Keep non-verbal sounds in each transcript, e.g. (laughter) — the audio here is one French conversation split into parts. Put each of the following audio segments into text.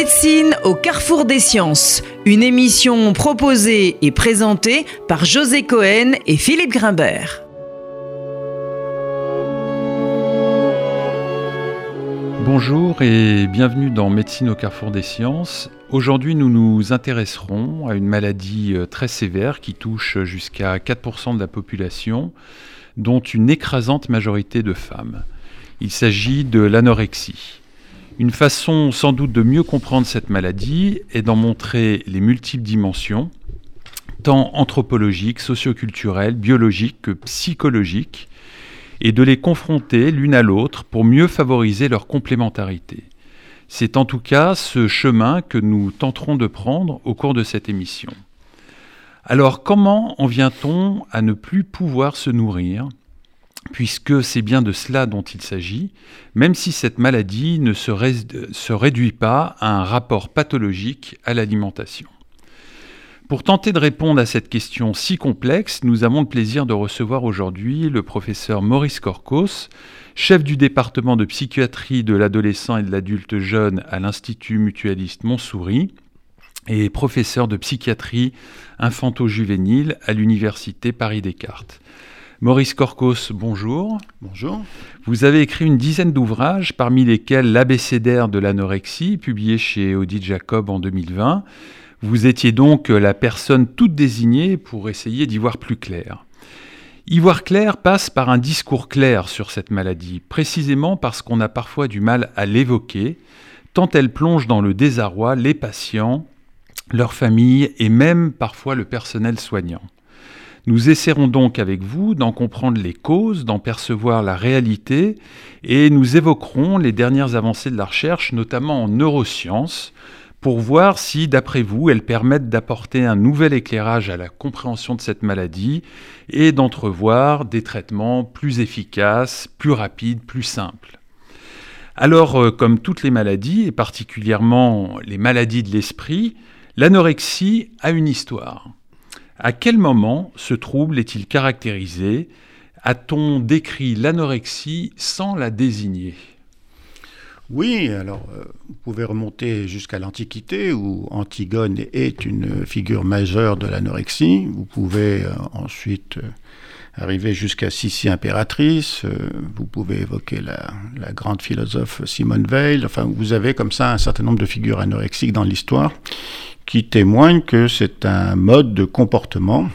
Médecine au carrefour des sciences, une émission proposée et présentée par José Cohen et Philippe Grimbert. Bonjour et bienvenue dans Médecine au carrefour des sciences. Aujourd'hui, nous nous intéresserons à une maladie euh, très sévère qui touche jusqu'à 4% de la population, dont une écrasante majorité de femmes. Il s'agit de l'anorexie. Une façon sans doute de mieux comprendre cette maladie est d'en montrer les multiples dimensions, tant anthropologiques, socioculturelles, biologiques que psychologiques, et de les confronter l'une à l'autre pour mieux favoriser leur complémentarité. C'est en tout cas ce chemin que nous tenterons de prendre au cours de cette émission. Alors comment en vient-on à ne plus pouvoir se nourrir? Puisque c'est bien de cela dont il s'agit, même si cette maladie ne se, réduit pas à un rapport pathologique à l'alimentation. Pour tenter de répondre à cette question si complexe, nous avons le plaisir de recevoir aujourd'hui le professeur Maurice Corcos, chef du département de psychiatrie de l'adolescent et de l'adulte jeune à l'Institut mutualiste Montsouris et professeur de psychiatrie infanto-juvénile à l'Université Paris-Descartes. Maurice Corcos, bonjour. Bonjour. Vous avez écrit une dizaine d'ouvrages, parmi lesquels L'abécédaire de l'anorexie, publié chez Audit Jacob en 2020. Vous étiez donc la personne toute désignée pour essayer d'y voir plus clair. Y voir clair passe par un discours clair sur cette maladie, précisément parce qu'on a parfois du mal à l'évoquer, tant elle plonge dans le désarroi les patients, leurs familles et même parfois le personnel soignant. Nous essaierons donc avec vous d'en comprendre les causes, d'en percevoir la réalité, et nous évoquerons les dernières avancées de la recherche, notamment en neurosciences, pour voir si, d'après vous, elles permettent d'apporter un nouvel éclairage à la compréhension de cette maladie et d'entrevoir des traitements plus efficaces, plus rapides, plus simples. Alors, euh, comme toutes les maladies, et particulièrement les maladies de l'esprit, l'anorexie a une histoire. À quel moment ce trouble est-il caractérisé? A-t-on décrit l'anorexie sans la désigner? Oui, alors euh, vous pouvez remonter jusqu'à l'Antiquité où Antigone est une figure majeure de l'anorexie. Vous pouvez euh, ensuite euh, arriver jusqu'à Sissi impératrice. vous pouvez évoquer la, grande philosophe Simone Weil. Enfin, vous avez comme ça un certain nombre de figures anorexiques dans l'histoire qui témoigne que c'est un mode de comportement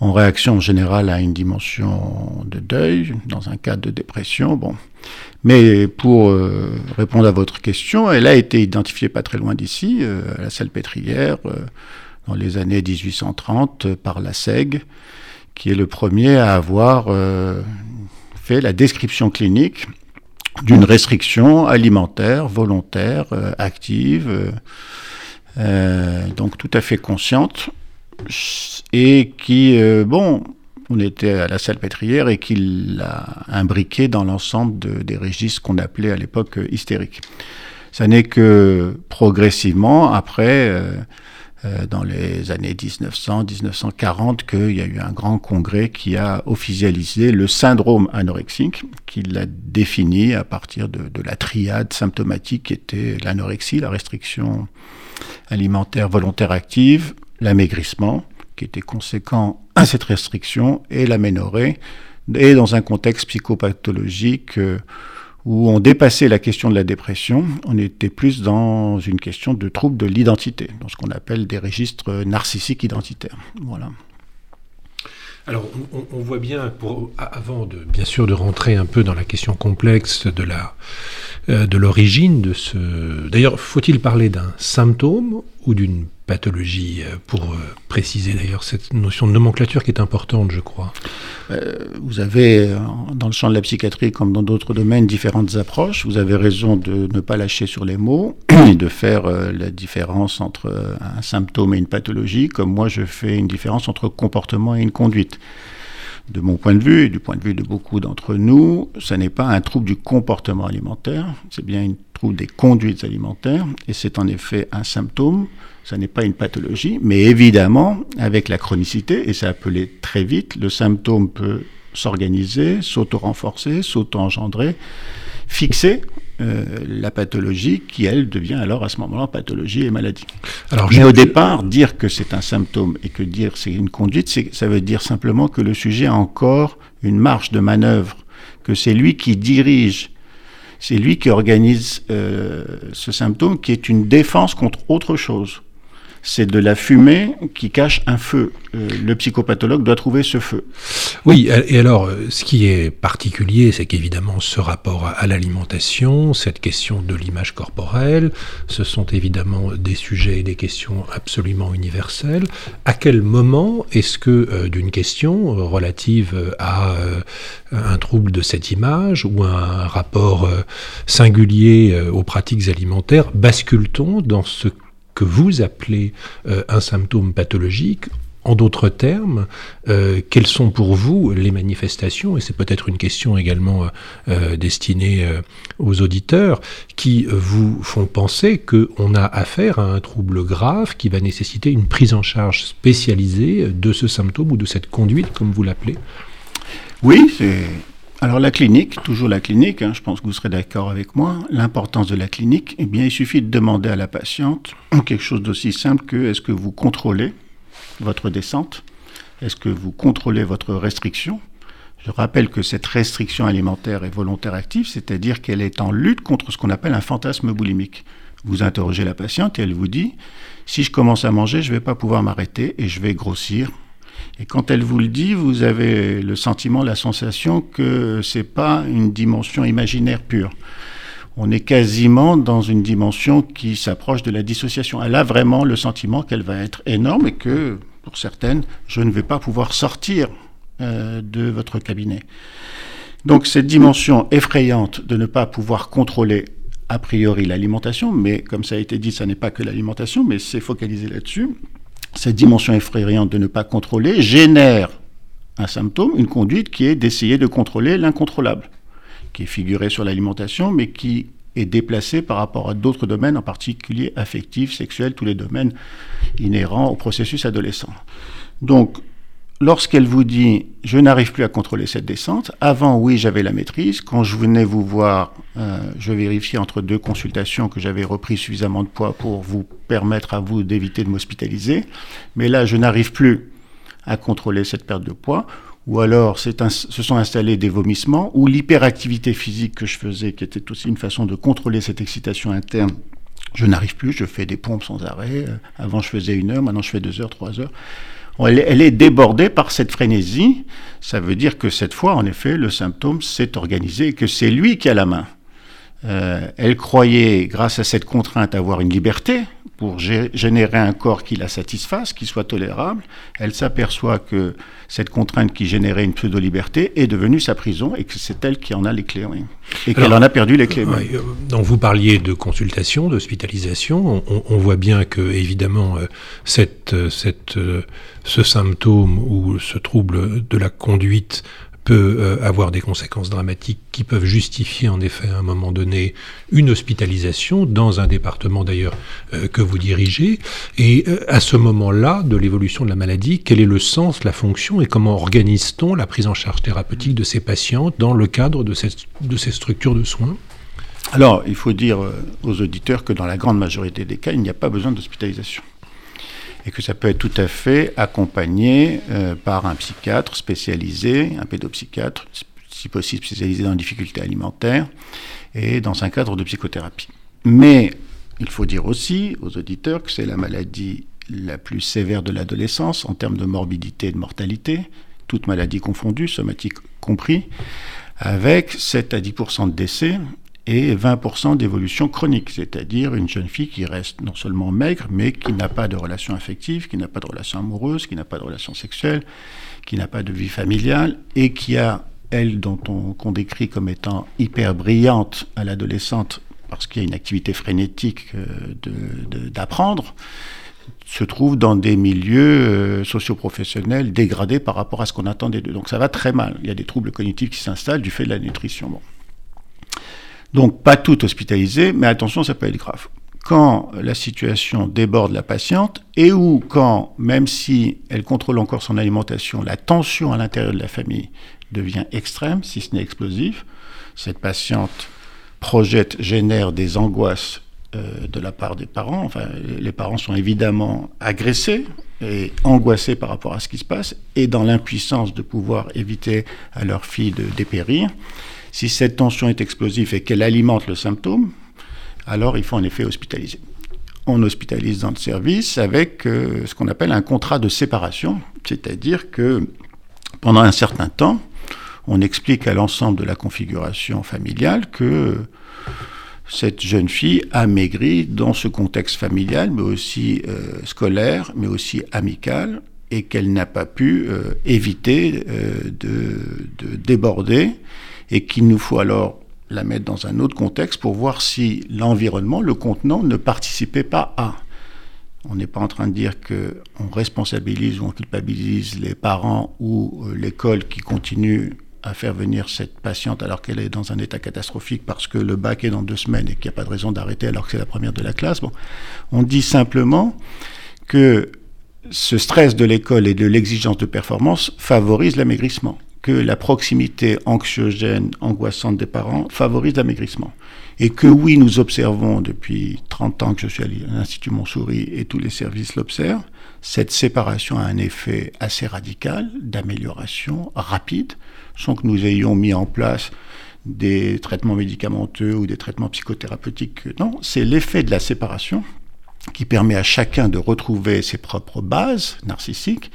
en réaction générale à une dimension de deuil, dans un cas de dépression. Bon. Mais pour euh, répondre à votre question, elle a été identifiée pas très loin d'ici, euh, à la Salpêtrière, euh, dans les années 1830, par la SEG, qui est le premier à avoir fait la description clinique d'une restriction alimentaire volontaire, active, euh, donc tout à fait consciente, et qui, euh, bon, on était à la salle pétrière et qui l'a imbriqué dans l'ensemble des registres qu'on appelait à l'époque euh, hystériques. Ça n'est que progressivement, après, dans les années 1900-1940, qu'il y a eu un grand congrès qui a officialisé le syndrome anorexique, qui l'a défini à partir de, de, la triade symptomatique qui était l'anorexie, la restriction alimentaire volontaire active, l'amaigrissement, qui était conséquent à cette restriction, et l'aménorrhée, et dans un contexte psychopathologique euh, où on dépassait la question de la dépression, on était plus dans une question de trouble de l'identité, dans ce qu'on appelle des registres narcissiques identitaires. Voilà. Alors, on, voit bien, avant de, bien sûr, de rentrer un peu dans la question complexe de la, euh, de l'origine de ce. D'ailleurs, faut-il parler d'un symptôme ou d'une pathologie euh, pour euh, préciser d'ailleurs cette notion de nomenclature qui est importante, je crois. vous avez dans le champ de la psychiatrie comme dans d'autres domaines différentes approches. Vous avez raison de ne pas lâcher sur les mots et de faire la différence entre un symptôme et une pathologie, comme moi je fais une différence entre comportement et une conduite de mon point de vue et du point de vue de beaucoup d'entre nous, ce n'est pas un trouble du comportement alimentaire, c'est bien un trouble des conduites alimentaires, et c'est en effet un symptôme, ce n'est pas une pathologie, mais évidemment, avec la chronicité, et ça peut aller très vite, le symptôme peut s'organiser, s'auto-renforcer, s'auto-engendrer, fixer, euh, la pathologie qui, elle, devient alors à ce moment-là pathologie et maladie. Alors, Mais au départ, dire que c'est un symptôme et que dire c'est une conduite, ça veut dire simplement que le sujet a encore une marge de manœuvre, que c'est lui qui dirige, c'est lui qui organise euh, ce symptôme qui est une défense contre autre chose c'est de la fumée qui cache un feu. Euh, le psychopathologue doit trouver ce feu. Oui, et alors, euh, ce qui est particulier, c'est qu'évidemment, ce rapport à l'alimentation, cette question de l'image corporelle, ce sont évidemment des sujets et des questions absolument universelles. À quel moment est-ce que euh, d'une question relative à un trouble de cette image ou un rapport singulier aux pratiques alimentaires, bascule-t-on dans ce que vous appelez euh, un symptôme pathologique. En d'autres termes, euh, quelles sont pour vous les manifestations, et c'est peut-être une question également euh, destinée aux auditeurs, qui vous font penser qu'on a affaire à un trouble grave qui va nécessiter une prise en charge spécialisée de ce symptôme ou de cette conduite, comme vous l'appelez? Oui, c'est alors la clinique, toujours la clinique, hein, je pense que vous serez d'accord avec moi, l'importance de la clinique, eh bien il suffit de demander à la patiente quelque chose d'aussi simple que est-ce que vous contrôlez votre descente? Est-ce que vous contrôlez votre restriction? Je rappelle que cette restriction alimentaire est volontaire active, c'est-à-dire qu'elle est en lutte contre ce qu'on appelle un fantasme boulimique. Vous interrogez la patiente et elle vous dit, si je commence à manger, je ne vais pas pouvoir m'arrêter et je vais grossir et quand elle vous le dit, vous avez le sentiment, la sensation que c'est pas une dimension imaginaire pure. On est quasiment dans une dimension qui s'approche de la dissociation. Elle a vraiment le sentiment qu'elle va être énorme et que, pour certaines, je ne vais pas pouvoir sortir euh, de votre cabinet. Donc cette dimension effrayante de ne pas pouvoir contrôler a priori l'alimentation, mais comme ça a été dit, ça n'est pas que l'alimentation, mais c'est focalisé là-dessus cette dimension effrayante de ne pas contrôler génère un symptôme, une conduite qui est d'essayer de contrôler l'incontrôlable, qui est figuré sur l'alimentation, mais qui est déplacé par rapport à d'autres domaines, en particulier affectifs, sexuels, tous les domaines inhérents au processus adolescent. Donc, lorsqu'elle vous dit je n'arrive plus à contrôler cette descente, avant oui j'avais la maîtrise, quand je venais vous voir, euh, je vérifiais entre deux consultations que j'avais repris suffisamment de poids pour vous permettre à vous d'éviter de m'hospitaliser, mais là je n'arrive plus à contrôler cette perte de poids, ou alors se sont installés des vomissements, ou l'hyperactivité physique que je faisais, qui était aussi une façon de contrôler cette excitation interne, je n'arrive plus, je fais des pompes sans arrêt, euh, avant je faisais une heure, maintenant je fais deux heures, trois heures. Elle, est débordée par cette frénésie. Ça veut dire que cette fois, en effet, le symptôme s'est organisé et que c'est lui qui a la main. Euh, elle croyait, grâce à cette contrainte, avoir une liberté pour générer un corps qui la satisfasse, qui soit tolérable. Elle s'aperçoit que cette contrainte qui générait une pseudo-liberté est devenue sa prison et que c'est elle qui en a les clés. Et qu'elle en a perdu les clés. Euh, donc vous parliez de consultation, d'hospitalisation. On, on, voit bien que, évidemment, euh, cette, cette, ce symptôme ou ce trouble de la conduite peut euh, avoir des conséquences dramatiques qui peuvent justifier en effet à un moment donné une hospitalisation dans un département d'ailleurs euh, que vous dirigez. Et euh, à ce moment-là de l'évolution de la maladie, quel est le sens, la fonction et comment organise-t-on la prise en charge thérapeutique de ces patients dans le cadre de, de ces structures de soins? Alors, il faut dire aux auditeurs que dans la grande majorité des cas, il n'y a pas besoin d'hospitalisation et que ça peut être tout à fait accompagné euh, par un psychiatre spécialisé, un pédopsychiatre, si possible spécialisé dans les difficultés alimentaires, et dans un cadre de psychothérapie. Mais il faut dire aussi aux auditeurs que c'est la maladie la plus sévère de l'adolescence en termes de morbidité et de mortalité, toutes maladies confondues, somatiques compris, avec 7 à 10% de décès et 20% d'évolution chronique, c'est-à-dire une jeune fille qui reste non seulement maigre, mais qui n'a pas de relation affective, qui n'a pas de relation amoureuse, qui n'a pas de relation sexuelle, qui n'a pas de vie familiale, et qui a, elle, dont on, qu'on décrit comme étant hyper brillante à l'adolescente, parce qu'il y a une activité frénétique euh, de, d'apprendre, se trouve dans des milieux euh, socioprofessionnels dégradés par rapport à ce qu'on attendait d'eux. Donc ça va très mal. Il y a des troubles cognitifs qui s'installent du fait de la nutrition. Bon. Donc pas tout hospitalisé, mais attention, ça peut être grave. Quand la situation déborde la patiente et ou quand, même si elle contrôle encore son alimentation, la tension à l'intérieur de la famille devient extrême, si ce n'est explosive, cette patiente projette, génère des angoisses euh, de la part des parents. Enfin, les parents sont évidemment agressés et angoissés par rapport à ce qui se passe et dans l'impuissance de pouvoir éviter à leur fille de dépérir. Si cette tension est explosive et qu'elle alimente le symptôme, alors il faut en effet hospitaliser. On hospitalise dans le service avec euh, ce qu'on appelle un contrat de séparation, c'est-à-dire que pendant un certain temps, on explique à l'ensemble de la configuration familiale que cette jeune fille a maigri dans ce contexte familial, mais aussi euh, scolaire, mais aussi amical, et qu'elle n'a pas pu euh, éviter de, déborder, et qu'il nous faut alors la mettre dans un autre contexte pour voir si l'environnement, le contenant, ne participait pas à. On n'est pas en train de dire qu'on responsabilise ou on culpabilise les parents ou l'école qui continue à faire venir cette patiente alors qu'elle est dans un état catastrophique parce que le bac est dans deux semaines et qu'il n'y a pas de raison d'arrêter alors que c'est la première de la classe. On dit simplement que ce stress de l'école et de l'exigence de performance favorise l'amaigrissement, que la proximité anxiogène, angoissante des parents favorise l'amaigrissement. Et que oui, nous observons depuis 30 ans que je suis à l'Institut Montsouris et tous les services l'observent, cette séparation a un effet assez radical d'amélioration rapide sans que nous ayons mis en place des traitements médicamenteux ou des traitements psychothérapeutiques. Non, c'est l'effet de la séparation qui permet à chacun de retrouver ses propres bases narcissiques,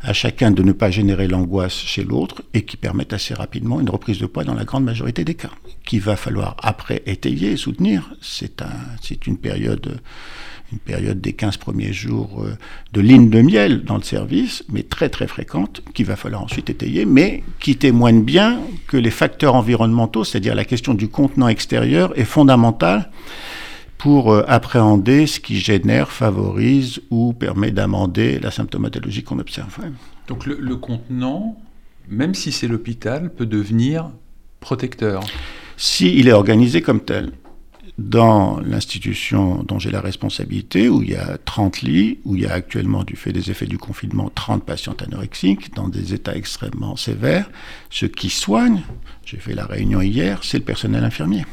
à chacun de ne pas générer l'angoisse chez l'autre et qui permettent assez rapidement une reprise de poids dans la grande majorité des cas, qu'il va falloir après étayer et soutenir. C'est un, une période une période des 15 premiers jours euh, de ligne de miel dans le service, mais très très fréquente, qu'il va falloir ensuite étayer, mais qui témoigne bien que les facteurs environnementaux, c'est-à-dire la question du contenant extérieur, est fondamentale pour euh, appréhender ce qui génère, favorise ou permet d'amender la symptomatologie qu'on observe. Donc le, le contenant, même si c'est l'hôpital, peut devenir protecteur. S'il il est organisé comme tel dans l'institution dont j'ai la responsabilité, où il y a 30 lits, où il y a actuellement, du fait des effets du confinement, 30 patients anorexiques dans des états extrêmement sévères, ce qui soigne, j'ai fait la réunion hier, c'est le personnel infirmier.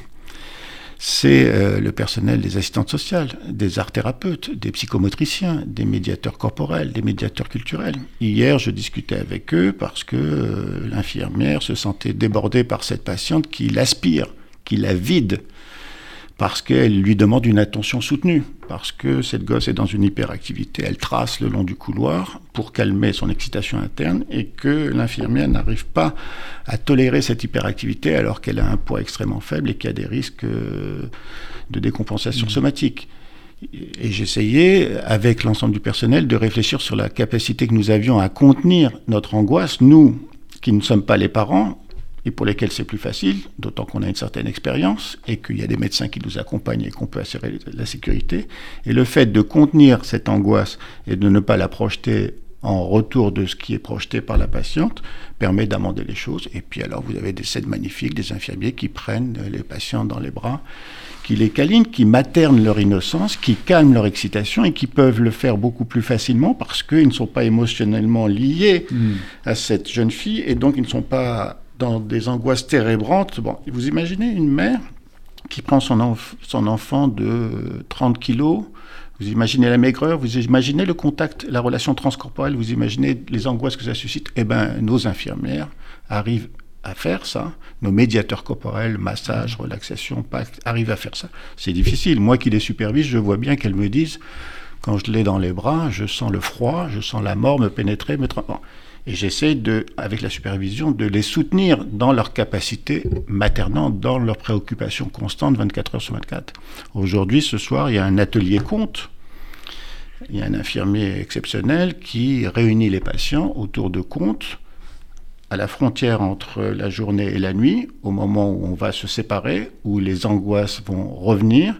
C'est euh, le personnel des assistantes sociales, des art thérapeutes, des psychomotriciens, des médiateurs corporels, des médiateurs culturels. Hier, je discutais avec eux parce que euh, l'infirmière se sentait débordée par cette patiente qui l'aspire, qui la vide parce qu'elle lui demande une attention soutenue, parce que cette gosse est dans une hyperactivité, elle trace le long du couloir pour calmer son excitation interne et que l'infirmière n'arrive pas à tolérer cette hyperactivité alors qu'elle a un poids extrêmement faible et qu'il y a des risques euh, de décompensation mmh. somatique. Et j'essayais, avec l'ensemble du personnel, de réfléchir sur la capacité que nous avions à contenir notre angoisse, nous qui ne sommes pas les parents, et pour lesquels c'est plus facile, d'autant qu'on a une certaine expérience et qu'il y a des médecins qui nous accompagnent et qu'on peut assurer la sécurité. Et le fait de contenir cette angoisse et de ne pas la projeter en retour de ce qui est projeté par la patiente permet d'amender les choses. Et puis alors vous avez des scènes magnifiques, des infirmiers qui prennent les patients dans les bras, qui les câlinent, qui maternent leur innocence, qui calment leur excitation et qui peuvent le faire beaucoup plus facilement parce qu'ils ne sont pas émotionnellement liés hmm. à cette jeune fille et donc ils ne sont pas dans des angoisses térébrantes. Bon, vous imaginez une mère qui prend son, enfant de 30 kilos, vous imaginez la maigreur, vous imaginez le contact, la relation transcorporelle, vous imaginez les angoisses que ça suscite. Eh bien, nos infirmières arrivent à faire ça. Nos médiateurs corporels, massage, relaxation, pacte, arrivent à faire ça. C'est difficile. Moi qui les supervise, je vois bien qu'elles me disent, quand je l'ai dans les bras, je sens le froid, je sens la mort me pénétrer, me... Et j'essaie, de, avec la supervision, de les soutenir dans leur capacité maternante, dans leur préoccupation constante 24 heures sur 24. Aujourd'hui, ce soir, il y a un atelier compte. Il y a un infirmier exceptionnel qui réunit les patients autour de comptes à la frontière entre la journée et la nuit, au moment où on va se séparer, où les angoisses vont revenir.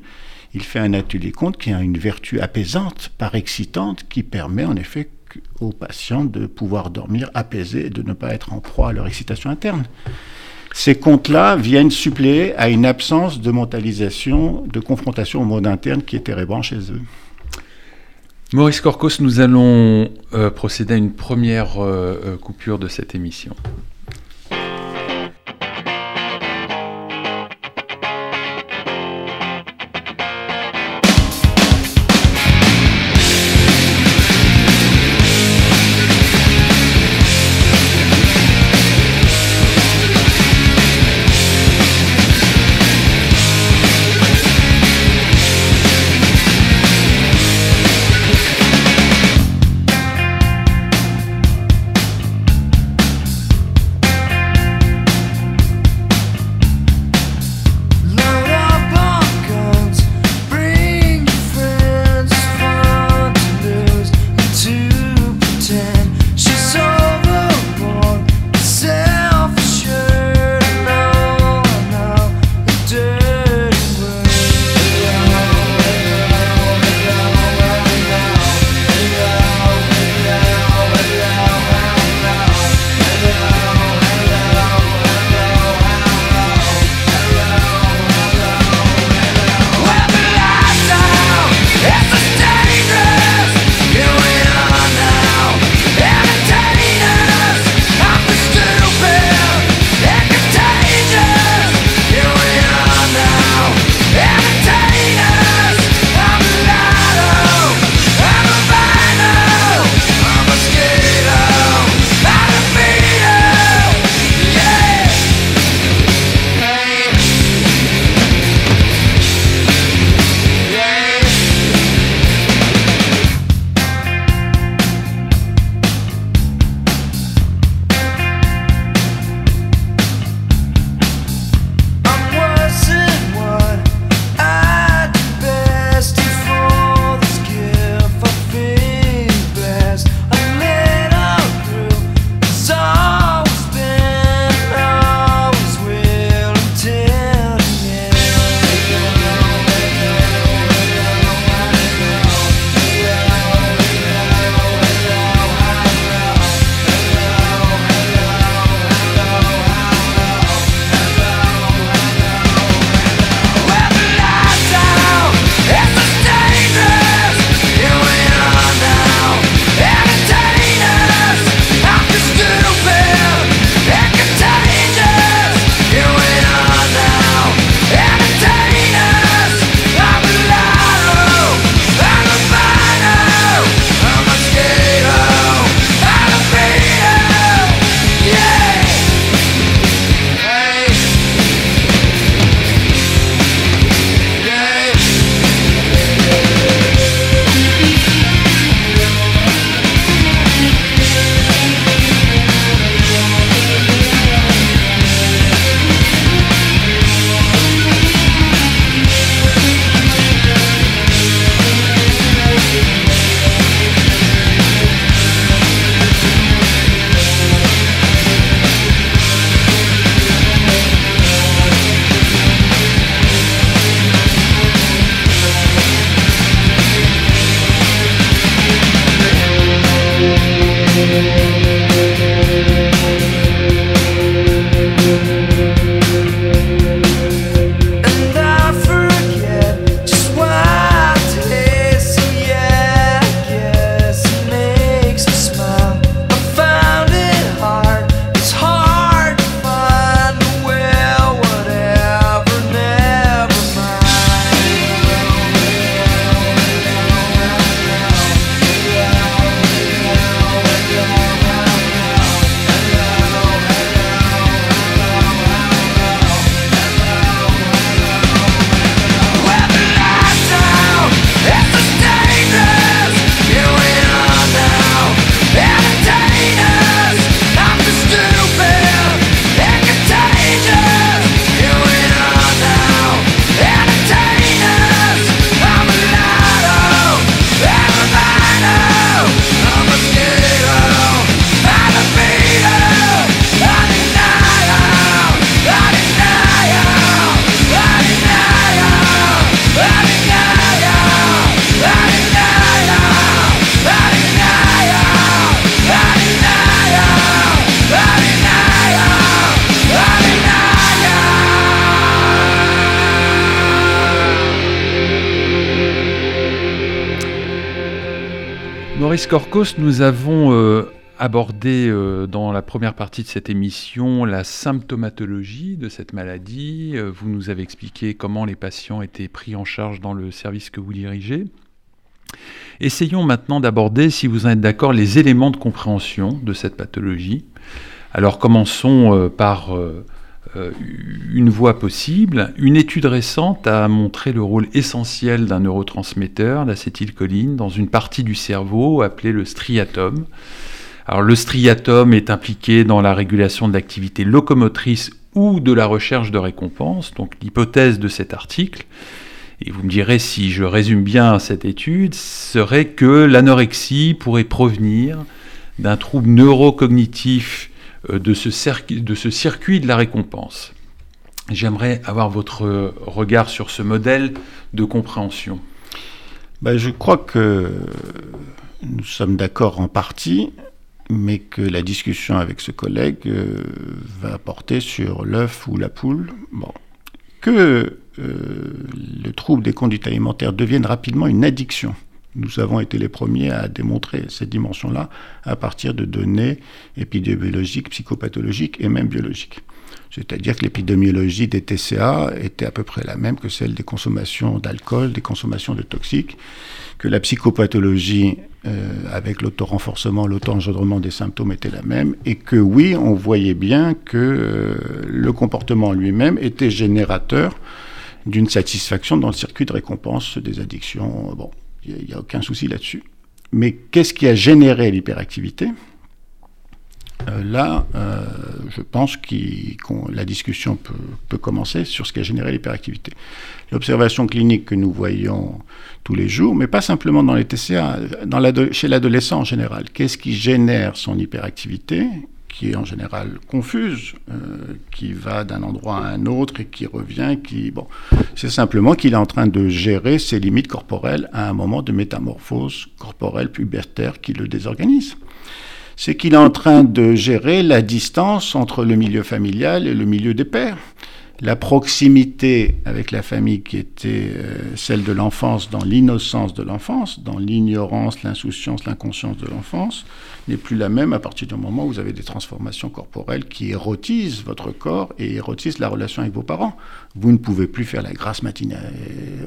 Il fait un atelier compte qui a une vertu apaisante, par excitante, qui permet en effet aux patients de pouvoir dormir apaisés et de ne pas être en proie à leur excitation interne. Ces comptes-là viennent suppléer à une absence de mentalisation, de confrontation au monde interne qui était rébranché chez eux. Maurice Corcos, nous allons euh, procéder à une première euh, euh, coupure de cette émission. Maurice Corcos, nous avons euh, abordé euh, dans la première partie de cette émission la symptomatologie de cette maladie. Euh, vous nous avez expliqué comment les patients étaient pris en charge dans le service que vous dirigez. Essayons maintenant d'aborder, si vous en êtes d'accord, les éléments de compréhension de cette pathologie. Alors commençons par une voie possible. Une étude récente a montré le rôle essentiel d'un neurotransmetteur, l'acétylcholine, dans une partie du cerveau appelée le striatum. Alors le striatum est impliqué dans la régulation de l'activité locomotrice ou de la recherche de récompense. Donc l'hypothèse de cet article, et vous me direz si je résume bien cette étude, serait que l'anorexie pourrait provenir d'un trouble neurocognitif euh, de ce, de ce circuit de la récompense. J'aimerais avoir votre regard sur ce modèle de compréhension. Ben, je crois que nous sommes d'accord en partie, mais que la discussion avec ce collègue euh, va porter sur l'œuf ou la poule. Bon. Que euh, le trouble des conduites alimentaires devienne rapidement une addiction. Nous avons été les premiers à démontrer cette dimension-là à partir de données épidémiologiques, psychopathologiques et même biologiques. C'est-à-dire que l'épidémiologie des TCA était à peu près la même que celle des consommations d'alcool, des consommations de toxiques, que la psychopathologie euh, avec l'auto-renforcement, l'auto-engendrement des symptômes était la même, et que oui, on voyait bien que euh, le comportement lui-même était générateur d'une satisfaction dans le circuit de récompense des addictions. Il n'y a, aucun souci là-dessus. Mais qu'est-ce qui a généré l'hyperactivité? Euh, Là, euh, je pense que la discussion peut, commencer sur ce qui a généré l'hyperactivité. L'observation clinique que nous voyons tous les jours, mais pas simplement dans les TCA, chez l'adolescent en général. Qu'est-ce qui génère son hyperactivité? Qui est en général confuse, euh, qui va d'un endroit à un autre et qui revient, qui bon, c'est simplement qu'il est en train de gérer ses limites corporelles à un moment de métamorphose corporelle pubertaire qui le désorganise. C'est qu'il est en train de gérer la distance entre le milieu familial et le milieu des pères la proximité avec la famille qui était euh, celle de l'enfance dans l'innocence de l'enfance, dans l'ignorance, l'insouciance, l'inconscience de l'enfance, n'est plus la même à partir du moment où vous avez des transformations corporelles qui érotisent votre corps et érotisent la relation avec vos parents. Vous ne pouvez plus faire la grâce matinée,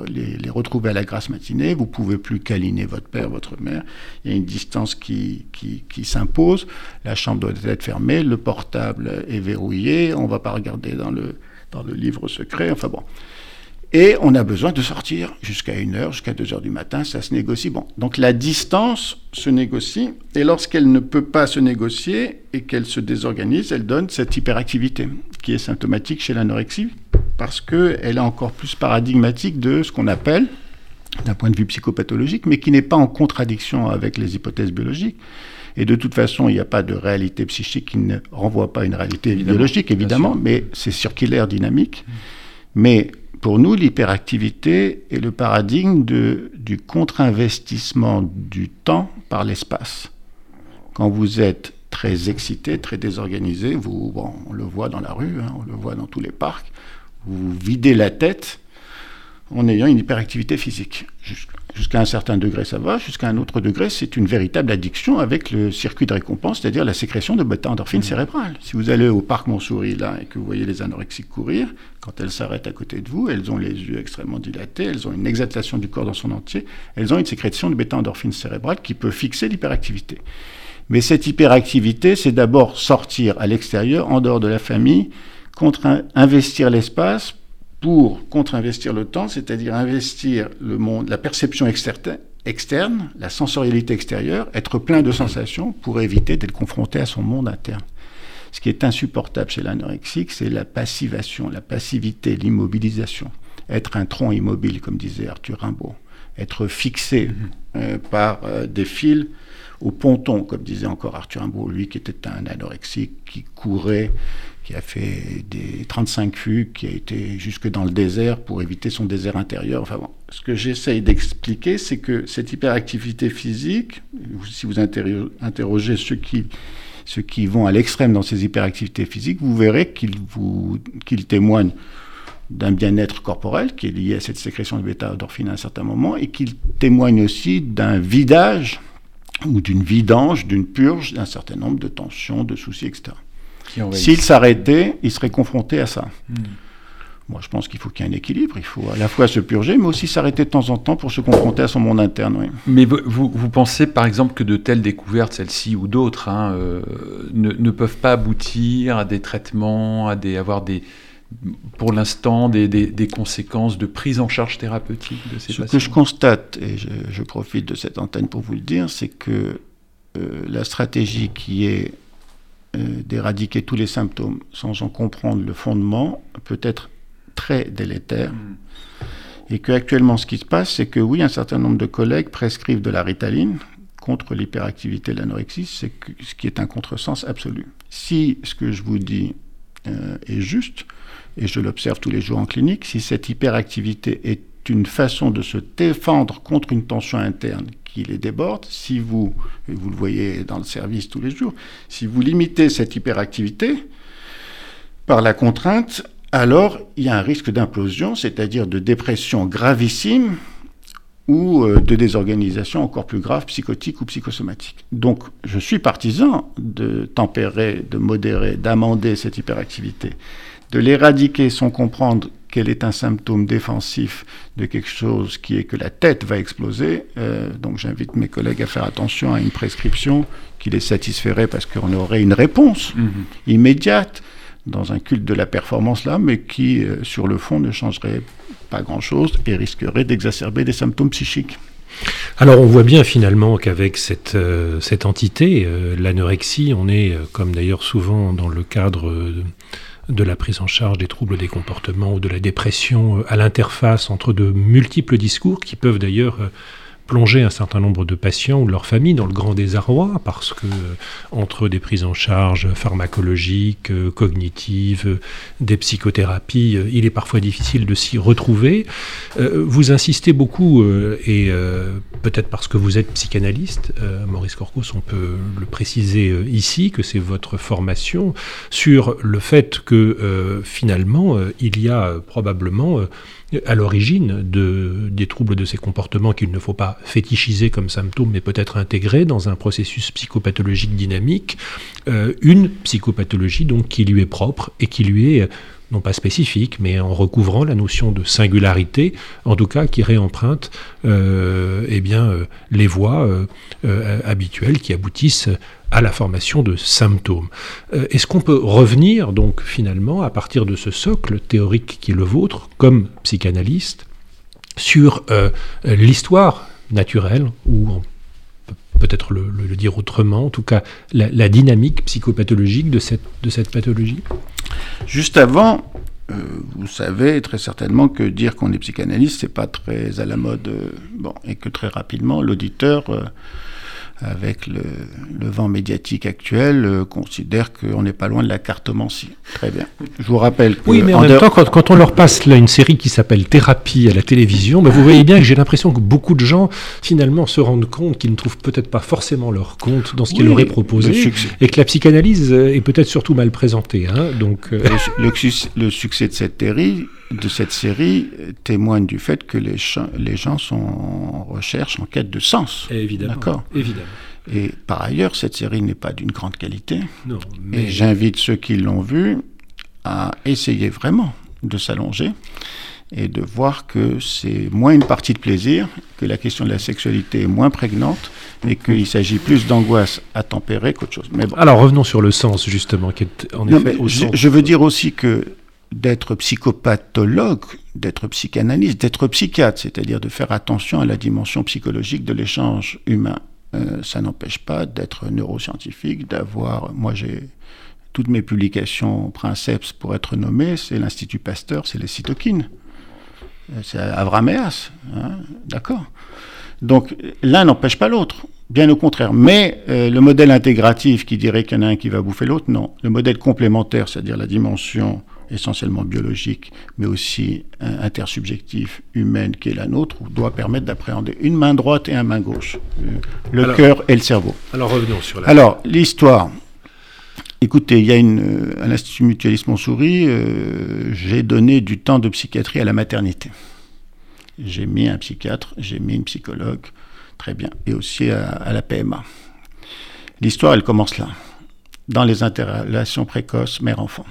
les, retrouver à la grâce matinée, vous pouvez plus câliner votre père, votre mère. Il y a une distance qui, qui, qui s'impose. La chambre doit être fermée, le portable est verrouillé, on ne va pas regarder dans le dans le livre secret, enfin bon. Et on a besoin de sortir jusqu'à 1h, jusqu'à 2h du matin, ça se négocie. Bon, donc la distance se négocie, et lorsqu'elle ne peut pas se négocier et qu'elle se désorganise, elle donne cette hyperactivité qui est symptomatique chez l'anorexie, parce qu'elle est encore plus paradigmatique de ce qu'on appelle, d'un point de vue psychopathologique, mais qui n'est pas en contradiction avec les hypothèses biologiques. Et de toute façon, il n'y a pas de réalité psychique qui ne renvoie pas à une réalité biologique, évidemment, mais c'est circulaire, dynamique. Mais pour nous, l'hyperactivité est le paradigme du contre-investissement du temps par l'espace. Quand vous êtes très excité, très désorganisé, vous, on le voit dans la rue, hein, on le voit dans tous les parcs, vous videz la tête en ayant une hyperactivité physique. Jusqu'à un certain degré, ça va. Jusqu'à un autre degré, c'est une véritable addiction avec le circuit de récompense, c'est-à-dire la sécrétion de bêta-endorphine mmh. cérébrale. Si vous allez au parc Montsouris, là, et que vous voyez les anorexiques courir, quand elles s'arrêtent à côté de vous, elles ont les yeux extrêmement dilatés, elles ont une exaltation du corps dans son entier, elles ont une sécrétion de bêta-endorphine cérébrale qui peut fixer l'hyperactivité. Mais cette hyperactivité, c'est d'abord sortir à l'extérieur, en dehors de la famille, contre investir l'espace pour contre-investir le temps, c'est-à-dire investir le monde, la perception externe, la sensorialité extérieure, être plein de sensations pour éviter d'être confronté à son monde interne. Ce qui est insupportable chez l'anorexique, c'est la passivation, la passivité, l'immobilisation. Être un tronc immobile, comme disait Arthur Rimbaud. Être fixé mhm. euh, par euh, des fils au ponton, comme disait encore Arthur Rimbaud, lui qui était un anorexique, qui courait, qui a fait des 35 fugues, qui a été jusque dans le désert pour éviter son désert intérieur. Enfin bon, ce que j'essaye d'expliquer, c'est que cette hyperactivité physique, si vous interrogez ceux qui, vont à l'extrême dans ces hyperactivités physiques, vous verrez qu'ils qu'ils témoignent d'un bien-être corporel qui est lié à cette sécrétion de bêta-endorphine à un certain moment et qu'ils témoignent aussi d'un vidage ou d'une vidange, d'une purge d'un certain nombre de tensions, de soucis, etc. S'il s'arrêtait, il serait confronté à ça. Hmm. Moi, je pense qu'il faut qu'il y ait un équilibre. Il faut à la fois se purger, mais aussi s'arrêter de temps en temps pour se confronter à son monde interne. Mais vous, vous, pensez, par exemple, que de telles découvertes, celles-ci ou d'autres, hein, euh, ne, ne, peuvent pas aboutir à des traitements, à des, avoir des, pour l'instant des, des, conséquences de prise en charge thérapeutique de ces Ce patients que je constate, et je, profite de cette antenne pour vous le dire, c'est que euh, la stratégie qui est d'éradiquer tous les symptômes sans en comprendre le fondement peut être très délétère. Mm. Et qu'actuellement, ce qui se passe, c'est que oui, un certain nombre de collègues prescrivent de la ritaline contre l'hyperactivité de l'anorexie, c'est ce qui est un contresens absolu. Si ce que je vous dis euh, est juste, et je l'observe tous les jours en clinique, si cette hyperactivité est une façon de se défendre contre une tension interne qui les déborde, si vous, et vous le voyez dans le service tous les jours, si vous limitez cette hyperactivité par la contrainte, alors il y a un risque d'implosion, c'est-à-dire de dépression gravissime ou euh, de désorganisation encore plus grave, psychotique ou psychosomatique. Donc je suis partisan de tempérer, de modérer, d'amender cette hyperactivité, de l'éradiquer sans comprendre qu'elle est un symptôme défensif de quelque chose qui est que la tête va exploser. Euh, donc j'invite mes collègues à faire attention à une prescription qui les satisferait parce qu'on aurait une réponse mmh immédiate dans un culte de la performance là, mais qui, euh, sur le fond, ne changerait pas grand-chose et risquerait d'exacerber des symptômes psychiques. Alors on voit bien finalement qu'avec cette, euh, cette entité, euh, l'anorexie, on est, comme d'ailleurs souvent dans le cadre de la prise en charge des troubles des comportements ou de la dépression, à l'interface entre de multiples discours qui peuvent d'ailleurs plonger un certain nombre de patients ou de leurs familles dans le grand désarroi parce que euh, entre des prises en charge pharmacologiques, euh, cognitives, euh, des psychothérapies, il est parfois difficile de s'y retrouver. vous insistez beaucoup, et peut-être parce que vous êtes psychanalyste, Maurice Corcos, on peut le préciser ici, que c'est votre formation, sur le fait que finalement, il y a probablement à l'origine de, des troubles de ces comportements qu'il ne faut pas fétichiser comme symptômes, mais peut-être intégrer dans un processus psychopathologique dynamique, euh, une psychopathologie donc qui lui est propre et qui lui est non pas spécifique, mais en recouvrant la notion de singularité, en tout cas qui réemprunte euh, eh euh, les voies euh, habituelles qui aboutissent à la formation de symptômes. Est-ce qu'on peut revenir donc finalement à partir de ce socle théorique qui est le vôtre, comme psychanalyste, sur l'histoire naturelle, ou peut-être le, dire autrement, en tout cas la, dynamique psychopathologique de cette, pathologie? Juste avant, euh, vous savez très certainement que dire qu'on est psychanalyste, c'est pas très à la mode, euh, bon, et que très rapidement, l'auditeur euh, avec le, vent médiatique actuel, euh, considère qu'on n'est pas loin de la cartomancie. Très bien. Je vous rappelle que... Oui, mais en, même temps, quand, on leur passe là une série qui s'appelle Thérapie à la télévision, ben, vous voyez bien que j'ai l'impression que beaucoup de gens, finalement, se rendent compte qu'ils ne trouvent peut-être pas forcément leur compte dans ce qu'il leur est proposé, et que la psychanalyse est peut-être surtout mal présentée. Hein, donc, euh, le, le, succès de cette série de cette série témoigne du fait que les, les gens sont en recherche, en quête de sens. Évidemment. D'accord? Évidemment. Et par ailleurs, cette série n'est pas d'une grande qualité. Non, mais... Et j'invite ceux qui l'ont vue à essayer vraiment de s'allonger et de voir que c'est moins une partie de plaisir, que la question de la sexualité est moins prégnante, et qu'il s'agit plus d'angoisse à tempérer qu'autre chose. Mais bon. Alors revenons sur le sens, justement, qui est en effet au je, je veux dire aussi que d'être psychopathologue, d'être psychanalyste, d'être psychiatre, c'est-à-dire de faire attention à la dimension psychologique de l'échange humain. Euh, ça n'empêche pas d'être neuroscientifique, d'avoir... Moi, j'ai toutes mes publications princeps pour être nommé, c'est l'Institut Pasteur, c'est les cytokines. Euh, c'est Avrameas, hein, d'accord Donc l'un n'empêche pas l'autre, bien au contraire. Mais euh, le modèle intégratif qui dirait qu'il y en a un qui va bouffer l'autre, non. Le modèle complémentaire, c'est-à-dire la dimension essentiellement biologique, mais aussi intersubjectif, humaine, qui est la nôtre, doit permettre d'appréhender une main droite et une main gauche, euh, le cœur et le cerveau. Alors revenons sur la... Alors, l'histoire. Écoutez, il y a une, euh, à l'Institut Mutualiste Montsouris, euh, j'ai donné du temps de psychiatrie à la maternité. J'ai mis un psychiatre, j'ai mis une psychologue, Très bien. Et aussi à, la PMA. L'histoire, elle commence là, dans les interrelations précoces mère-enfant.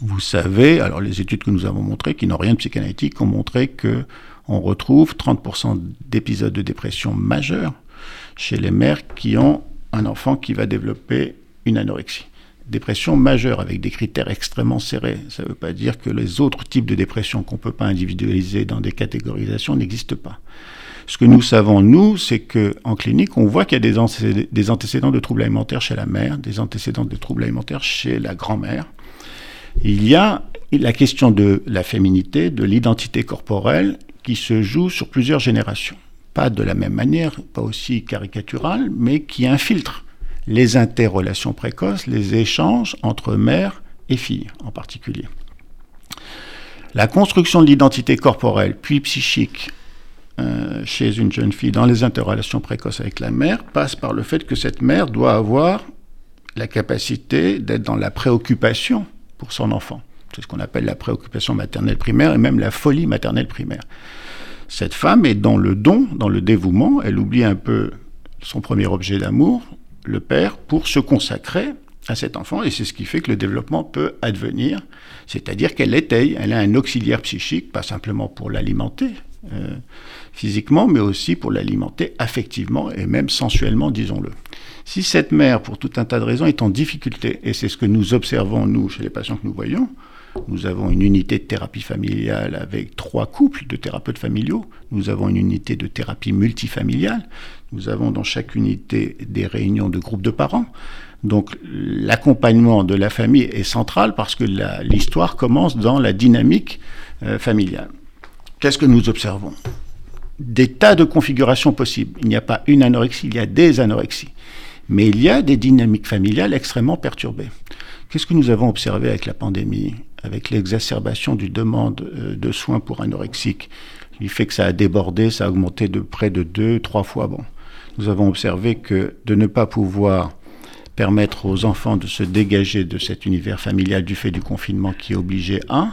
Vous savez, alors les études que nous avons montrées, qui n'ont rien de psychanalytique, ont montré que on retrouve 30% d'épisodes de dépression majeure chez les mères qui ont un enfant qui va développer une anorexie. Dépression majeure avec des critères extrêmement serrés. Ça ne veut pas dire que les autres types de dépression qu'on ne peut pas individualiser dans des catégorisations n'existent pas. Ce que nous savons, nous, c'est qu'en clinique, on voit qu'il y a des, antécédents de troubles alimentaires chez la mère, des antécédents de troubles alimentaires chez la grand-mère. Il y a la question de la féminité, de l'identité corporelle qui se joue sur plusieurs générations. Pas de la même manière, pas aussi caricaturale, mais qui infiltre les interrelations précoces, les échanges entre mère et fille en particulier. La construction de l'identité corporelle puis psychique euh, chez une jeune fille dans les interrelations précoces avec la mère passe par le fait que cette mère doit avoir la capacité d'être dans la préoccupation pour son enfant. C'est ce qu'on appelle la préoccupation maternelle primaire et même la folie maternelle primaire. Cette femme est dans le don, dans le dévouement, elle oublie un peu son premier objet d'amour, le père, pour se consacrer à cet enfant, et c'est ce qui fait que le développement peut advenir, c'est-à-dire qu'elle étaye, elle a un auxiliaire psychique, pas simplement pour l'alimenter euh, physiquement, mais aussi pour l'alimenter affectivement et même sensuellement, disons-le. Si cette mère, pour tout un tas de raisons, est en difficulté, et c'est ce que nous observons, nous, chez les patients que nous voyons, nous avons une unité de thérapie familiale avec trois couples de thérapeutes familiaux. Nous avons une unité de thérapie multifamiliale. Nous avons dans chaque unité des réunions de groupes de parents. Donc l'accompagnement de la famille est central parce que l'histoire commence dans la dynamique euh, familiale. Qu'est-ce que nous observons? Des tas de configurations possibles. Il n'y a pas une anorexie, il y a des anorexies. Mais il y a des dynamiques familiales extrêmement perturbées. Qu'est-ce que nous avons observé avec la pandémie, avec l'exacerbation du demande euh, de soins pour anorexiques Il fait que ça a débordé, ça a augmenté de près de deux, trois fois? Bon, nous avons observé que de ne pas pouvoir permettre aux enfants de se dégager de cet univers familial du fait du confinement qui obligeait un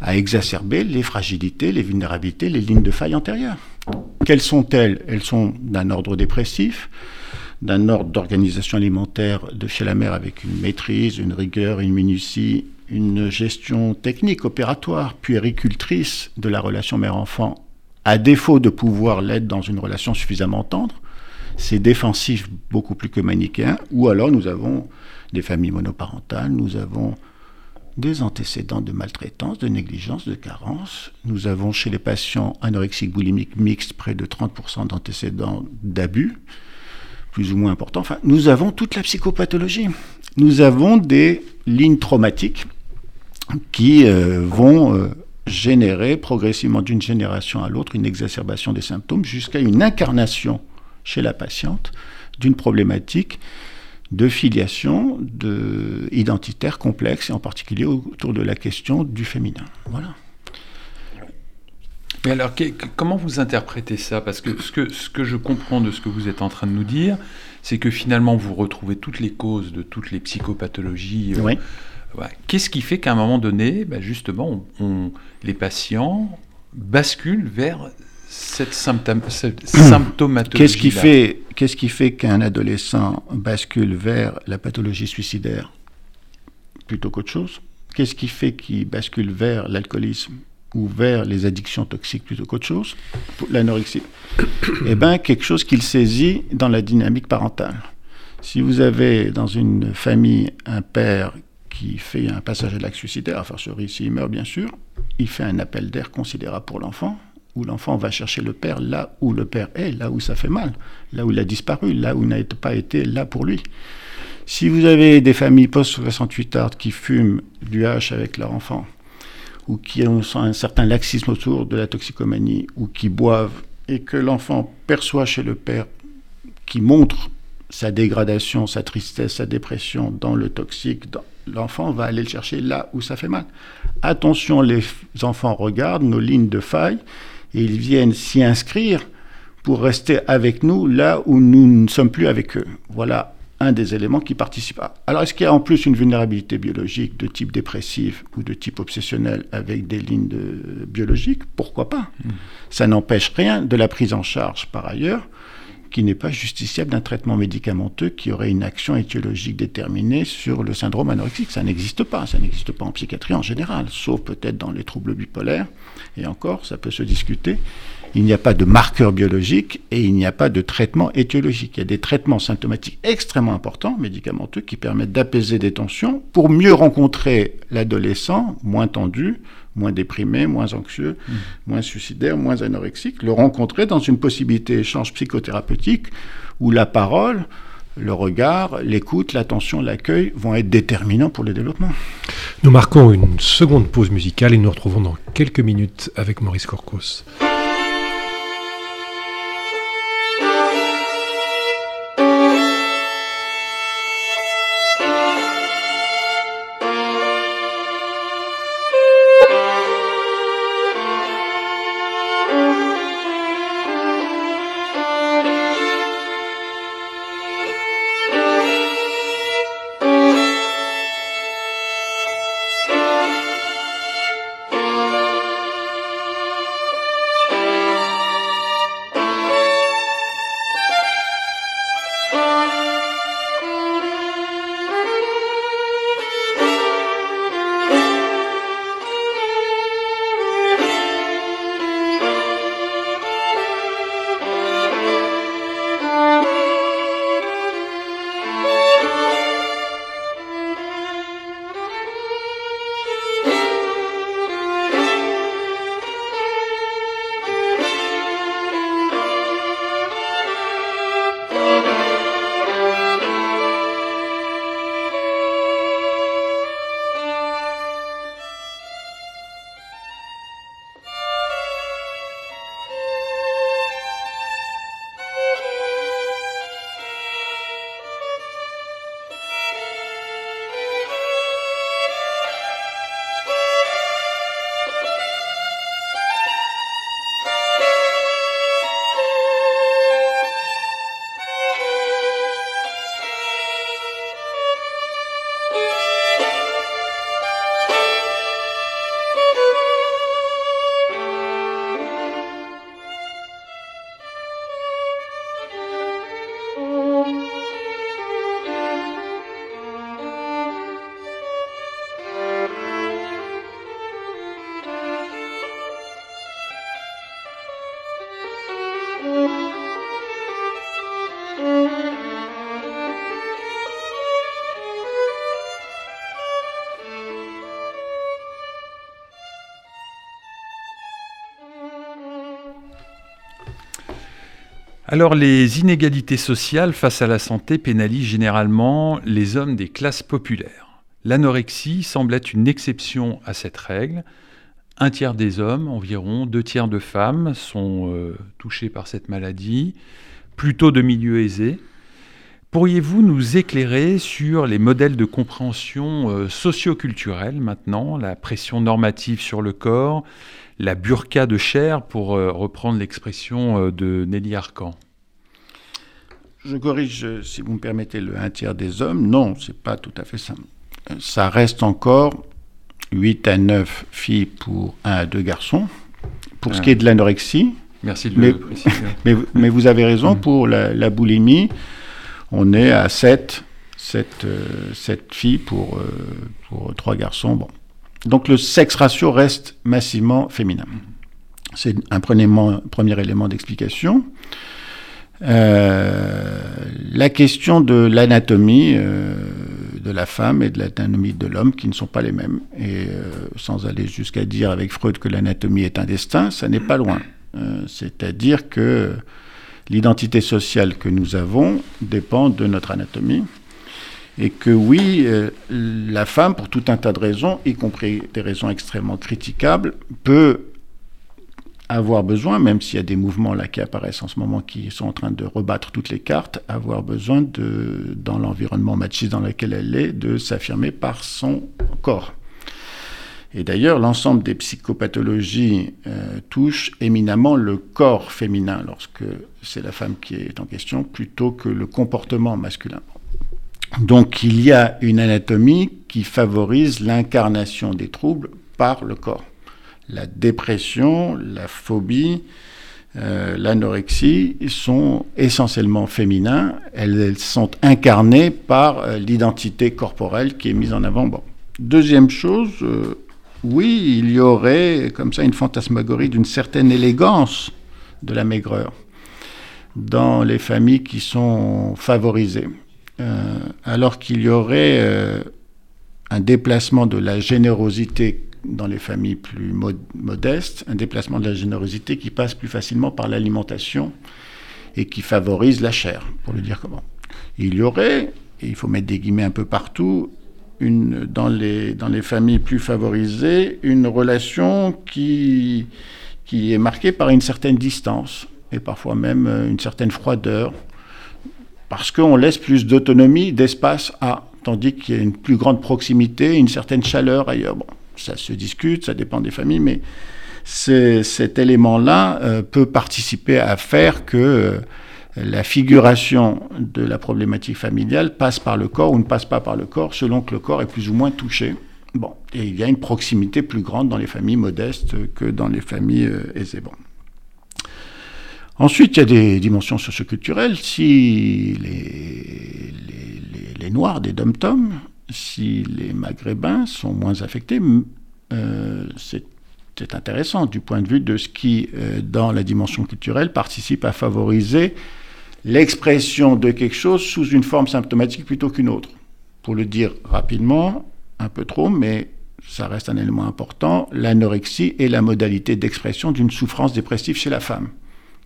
à exacerber les fragilités, les vulnérabilités, les lignes de faille antérieures. Quelles sont-elles? Elles sont d'un ordre dépressif, d'un ordre d'organisation alimentaire de chez la mère avec une maîtrise, une rigueur, une minutie, une gestion technique, opératoire, puéricultrice de la relation mère-enfant, à défaut de pouvoir l'être dans une relation suffisamment tendre, c'est défensif beaucoup plus que manichéen, ou alors nous avons des familles monoparentales, nous avons des antécédents de maltraitance, de négligence, de carence. Nous avons chez les patients anorexiques boulimiques mixtes près de 30% d'antécédents d'abus plus ou moins important. Enfin, nous avons toute la psychopathologie. Nous avons des lignes traumatiques qui euh, vont euh, générer progressivement d'une génération à l'autre une exacerbation des symptômes jusqu'à une incarnation chez la patiente d'une problématique de filiation de identitaire complexe et en particulier autour de la question du féminin. Voilà. Mais alors, comment vous interprétez ça? Parce que ce, que ce que je comprends de ce que vous êtes en train de nous dire, c'est que finalement, vous retrouvez toutes les causes de toutes les psychopathologies. Euh, oui. Qu'est-ce qui fait qu'à un moment donné, bah, justement, on, les patients basculent vers cette, symptomatologie (clears throat) Qu'est-ce qui fait, qu'est-ce qui fait qu'un adolescent bascule vers la pathologie suicidaire plutôt qu'autre chose? Qu'est-ce qui fait qu'il bascule vers l'alcoolisme ou vers les addictions toxiques plutôt qu'autre chose, l'anorexie. (clears throat) Eh bien, quelque chose qu'il saisit dans la dynamique parentale. Si vous avez dans une famille un père qui fait un passage à l'acte suicidaire, enfin, fortiori s'il meurt bien sûr, il fait un appel d'air considérable pour l'enfant, où l'enfant va chercher le père là où le père est, là où ça fait mal, là où il a disparu, là où il n'a pas été là pour lui. Si vous avez des familles post-68 art qui fument du H avec leur enfant, ou qui ont un certain laxisme autour de la toxicomanie, ou qui boivent, et que l'enfant perçoit chez le père qui montre sa dégradation, sa tristesse, sa dépression dans le toxique, l'enfant va aller le chercher là où ça fait mal. Attention, les enfants regardent nos lignes de faille et ils viennent s'y inscrire pour rester avec nous là où nous ne sommes plus avec eux. Voilà un des éléments qui participent. Alors, est-ce qu'il y a en plus une vulnérabilité biologique de type dépressif ou de type obsessionnel avec des lignes de... biologiques? Pourquoi pas? Mmh. Ça n'empêche rien de la prise en charge, par ailleurs, qui n'est pas justiciable d'un traitement médicamenteux qui aurait une action étiologique déterminée sur le syndrome anorexique. Ça n'existe pas. Ça n'existe pas en psychiatrie en général, sauf peut-être dans les troubles bipolaires. Et encore, ça peut se discuter il n'y a pas de marqueur biologique et il n'y a pas de traitement étiologique. Il y a des traitements symptomatiques extrêmement importants, médicamenteux, qui permettent d'apaiser des tensions pour mieux rencontrer l'adolescent moins tendu, moins déprimé, moins anxieux, mmh. moins suicidaire, moins anorexique, le rencontrer dans une possibilité d'échange psychothérapeutique où la parole, le regard, l'écoute, l'attention, l'accueil vont être déterminants pour le développement. Nous marquons une seconde pause musicale et nous nous retrouvons dans quelques minutes avec Maurice Corcos. Alors les inégalités sociales face à la santé pénalisent généralement les hommes des classes populaires. L'anorexie semble être une exception à cette règle. Un tiers des hommes, environ deux tiers de femmes, sont euh, touchés par cette maladie, plutôt de milieux aisés. Pourriez-vous nous éclairer sur les modèles de compréhension euh, socioculturelle maintenant, la pression normative sur le corps, la burqa de chair, pour euh, reprendre l'expression de Nelly Arcan? Je corrige, si vous me permettez, le un tiers des hommes. Non, c'est pas tout à fait ça. Ça reste encore 8 à 9 filles pour 1 à 2 garçons. Pour ce qui est de l'anorexie. Merci de le préciser. (laughs) Mais, vous avez raison, mm. pour la, boulimie, on est à 7, 7, 7 filles pour, euh, pour 3 garçons. Donc le sexe ratio reste massivement féminin. C'est un premier, élément d'explication. Euh, la question de l'anatomie euh, de la femme et de l'anatomie de l'homme qui ne sont pas les mêmes. Et euh, sans aller jusqu'à dire avec Freud que l'anatomie est un destin, ça n'est pas loin. C'est-à-dire que l'identité sociale que nous avons dépend de notre anatomie. Et que oui, la femme, pour tout un tas de raisons, y compris des raisons extrêmement critiquables, peut avoir besoin, même s'il y a des mouvements là qui apparaissent en ce moment qui sont en train de rebattre toutes les cartes, avoir besoin de, dans l'environnement machiste dans lequel elle est, de s'affirmer par son corps. Et d'ailleurs, l'ensemble des psychopathologies euh, touchent éminemment le corps féminin lorsque c'est la femme qui est en question, plutôt que le comportement masculin. Donc il y a une anatomie qui favorise l'incarnation des troubles par le corps. La dépression, la phobie, euh, l'anorexie sont essentiellement féminins. Elles, sont incarnées par euh, l'identité corporelle qui est mise en avant. Deuxième chose, euh, oui, il y aurait comme ça une fantasmagorie d'une certaine élégance de la maigreur dans les familles qui sont favorisées. alors qu'il y aurait un déplacement de la générosité dans les familles plus modestes, un déplacement de la générosité qui passe plus facilement par l'alimentation et qui favorise la chair, pour le dire comment. Il y aurait, et il faut mettre des guillemets un peu partout, dans, les, dans les familles plus favorisées, une relation qui, qui est marquée par une certaine distance et parfois même euh, une certaine froideur, parce qu'on laisse plus d'autonomie, d'espace à, tandis qu'il y a une plus grande proximité, une certaine chaleur ailleurs. Bon, ça se discute, ça dépend des familles, mais cet élément-là euh, peut participer à faire que euh, la figuration de la problématique familiale passe par le corps ou ne passe pas par le corps, selon que le corps est plus ou moins touché. Bon, et il y a une proximité plus grande dans les familles modestes que dans les familles euh, aisées. Ensuite, il y a des dimensions socioculturelles. Si les, les, les Noirs des dom-toms si les Maghrébins sont moins affectés, euh, c'est intéressant du point de vue de ce qui, euh, dans la dimension culturelle, participe à favoriser l'expression de quelque chose sous une forme symptomatique plutôt qu'une autre. Pour le dire rapidement, un peu trop, mais ça reste un élément important, l'anorexie est la modalité d'expression d'une souffrance dépressive chez la femme,